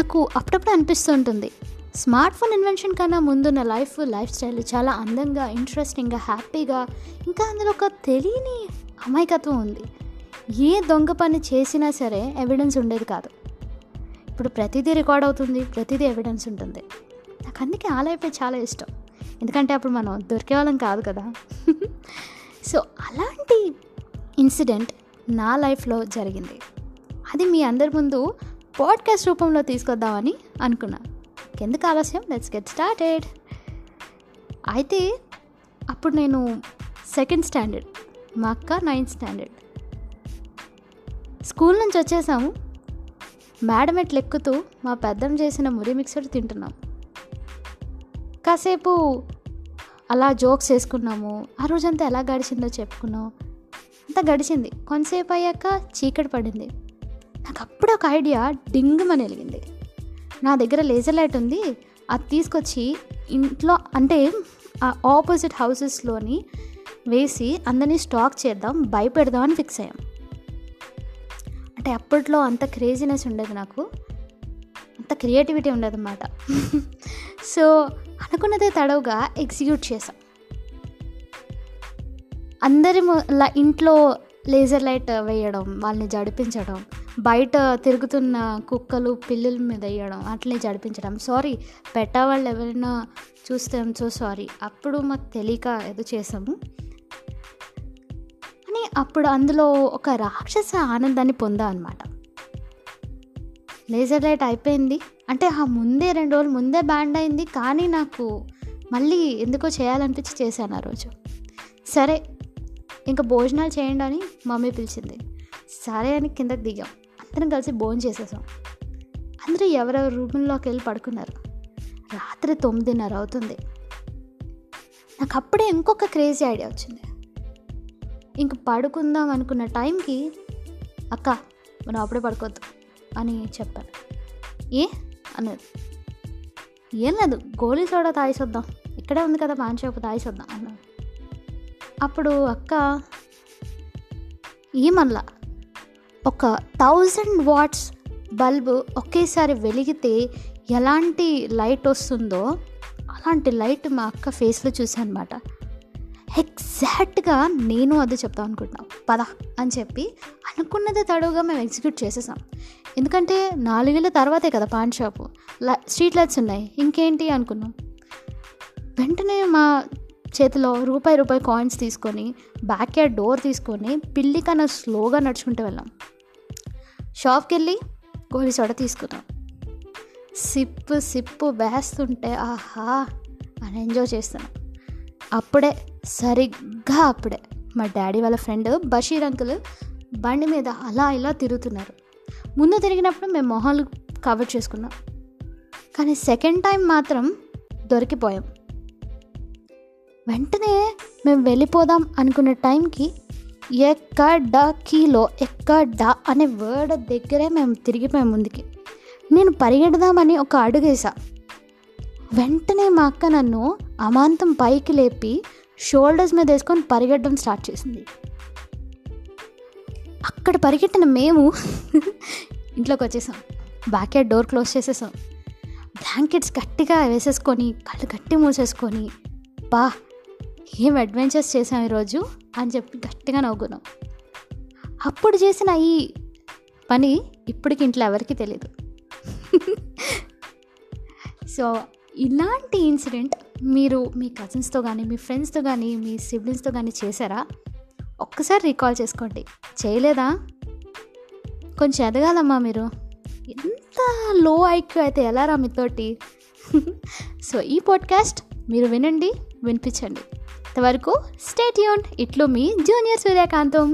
నాకు అప్పుడప్పుడు అనిపిస్తుంటుంది. స్మార్ట్ ఫోన్ ఇన్వెన్షన్ కన్నా ముందున్న లైఫ్ లైఫ్ స్టైల్ చాలా అందంగా ఇంట్రెస్టింగ్గా హ్యాపీగా ఇంకా అందులో ఒక తెలియని అమాయకత్వం ఉంది. ఏ దొంగ పని చేసినా సరే ఎవిడెన్స్ ఉండేది కాదు. ఇప్పుడు ప్రతిదీ రికార్డ్ అవుతుంది ప్రతిదీ ఎవిడెన్స్ ఉంటుంది. నాకు అందుకే ఆ లైఫే చాలా ఇష్టం. ఎందుకంటే అప్పుడు మనం దొరికే వాళ్ళం కాదు కదా. సో అలాంటి ఇన్సిడెంట్ నా లైఫ్లో జరిగింది. అది మీ అందరి ముందు పాడ్కాస్ట్ రూపంలో తీసుకొద్దామని అనుకున్నా. ఎందుకు ఆలస్యం? లెట్స్ గెట్ స్టార్టెడ్ అయితే అప్పుడు నేను సెకండ్ స్టాండర్డ్ మా అక్క నైన్త్ స్టాండర్డ్ స్కూల్ నుంచి వచ్చేసాము. మేడం ఎట్లు ఎక్కుతూ మా పెద్దం చేసిన మురి మిక్సర్ తింటున్నాం. కాసేపు అలా జోక్స్ వేసుకున్నాము. ఆ రోజంతా ఎలా గడిచిందో చెప్పుకున్నాం. అంతా గడిచింది. కొంతసేపు అయ్యాక చీకటి పడింది. నాకు అప్పుడు ఒక ఐడియా డింగుమని వెలిగింది నా దగ్గర లేజర్ లైట్ ఉంది. అది తీసుకొచ్చి ఇంట్లో అంటే ఆ ఆపోజిట్ హౌసెస్లోని వేసి అందరినీ స్టాక్ చేద్దాం భయపెడదాం అని ఫిక్స్ అయ్యాం. అంటే అప్పట్లో అంత క్రేజీనెస్ ఉండేది నాకు. అంత క్రియేటివిటీ ఉండదు అన్నమాట సో అనుకున్నదే తడవుగా ఎగ్జిక్యూట్ చేసాం అందరి ల- ఇంట్లో లేజర్ లైట్ వేయడం వాళ్ళని జడిపించడం బయట తిరుగుతున్న కుక్కలు పిల్లుల మీద వేయడం అట్లే జడిపించడం సారీ పెట్టేవాళ్ళు ఎవరైనా చూస్తే సో సారీ అప్పుడు మాకు తెలియక ఏదో చేసాము అని అప్పుడు అందులో ఒక రాక్షస ఆనందాన్ని పొందా అనమాట లేజర్ లైట్ అయిపోయింది. అంటే ఆ ముందే రెండు రోజులు ముందే బ్యాండ్ అయింది. కానీ నాకు మళ్ళీ ఎందుకో చేయాలనిపించి చేశాను ఆ రోజు. సరే ఇంకా భోజనాలు చేయండి అని మమ్మీ పిలిచింది. సరే అని కిందకి దిగాం. అందరం కలిసి భోజనం చేసేసాం. అందరూ ఎవరెవరు రూమ్లోకి వెళ్ళి పడుకున్నారు. రాత్రి తొమ్మిదిన్నర అవుతుంది. నాకు అప్పుడే ఇంకొక క్రేజీ ఐడియా వచ్చింది. ఇంక పడుకుందాం అనుకున్న టైంకి అక్క మనం అప్పుడే పడుకోవద్దు అని చెప్పాను. ఏ? అన్నది ఏం లేదు గోళీ సోడా తాగేసొద్దాం. ఇక్కడే ఉంది కదా పాన్ షాప్ తాగేసొద్దాం అన్నాను అప్పుడు అక్క ఏమల్లా ఒక థౌజండ్ వాట్స్ బల్బు ఒకేసారి వెలిగితే ఎలాంటి లైట్ వస్తుందో అలాంటి లైట్ మా అక్క ఫేస్లో చూసాను అనమాట ఎగ్జాక్ట్గా నేను అది చెప్తాను అనుకుంటున్నాం. పద అని చెప్పి అనుకున్నదే తడవుగా మేము ఎగ్జిక్యూట్ చేసేసాం. ఎందుకంటే నాలుగేళ్ళ తర్వాతే కదా పాన్ షాపు స్ట్రీట్ లైట్స్ ఉన్నాయి. ఇంకేంటి అనుకున్నాం. వెంటనే మా చేతిలో రూపాయి రూపాయి కాయిన్స్ తీసుకొని బ్యాక్ యార్డ్ డోర్ తీసుకొని పిల్లి కన్నా స్లోగా నడుచుకుంటూ వెళ్ళాం. షాప్కి వెళ్ళి గోలీ సోడా తీసుకున్నాం సిప్పు సిప్పు వేస్తుంటే ఆహా అని ఎంజాయ్ చేస్తున్నాం. అప్పుడే సరిగ్గా అప్పుడే మా డాడీ వాళ్ళ ఫ్రెండ్ బషీర్ అంకుల్ బండి మీద అలా ఇలా తిరుగుతున్నారు. ముందు తిరిగినప్పుడు మేము మొహాలు కవర్ చేసుకున్నాం. కానీ సెకండ్ టైం మాత్రం దొరికిపోయాం. వెంటనే మేము వెళ్ళిపోదాం అనుకున్న టైంకి ఎక్కడ కీలో ఎక్కడ అనే వర్డ్ దగ్గరే మేము తిరిగిపోయాం ముందుకి. నేను పరిగెడదామని ఒక అడుగేసా వెంటనే మా అక్క నన్ను అమాంతం పైకి లేపి షోల్డర్స్ మీద వేసుకొని పరిగెట్టడం స్టార్ట్ చేసింది. అక్కడ పరిగెట్టిన మేము ఇంట్లోకి వచ్చేసాం. బ్యాక్ యార్డ్ డోర్ క్లోజ్ చేసేసాం. బ్లాంకెట్స్ గట్టిగా వేసేసుకొని కళ్ళు గట్టి మూసేసుకొని బా ఏం అడ్వెంచర్స్ చేసాం ఈరోజు? అని చెప్పి గట్టిగా నవ్వుకున్నాం. అప్పుడు చేసిన ఈ పని ఇప్పటికి ఇంట్లో ఎవరికి తెలియదు సో ఇలాంటి ఇన్సిడెంట్ మీరు మీ కజిన్స్తో కానీ మీ ఫ్రెండ్స్తో కానీ మీ సిబ్లింగ్స్తో కానీ చేశారా? ఒక్కసారి రీకాల్ చేసుకోండి. చేయలేదా? కొంచెం ఎదగాలమ్మా మీరు. ఎంత లో ఐక్యూ అయితే ఎలారా మీతోటి? సో ఈ పాడ్కాస్ట్ మీరు వినండి వినిపించండి. ఇంతవరకు స్టేట్ యూన్. ఇట్లు మీ జూనియర్ సూర్యకాంతం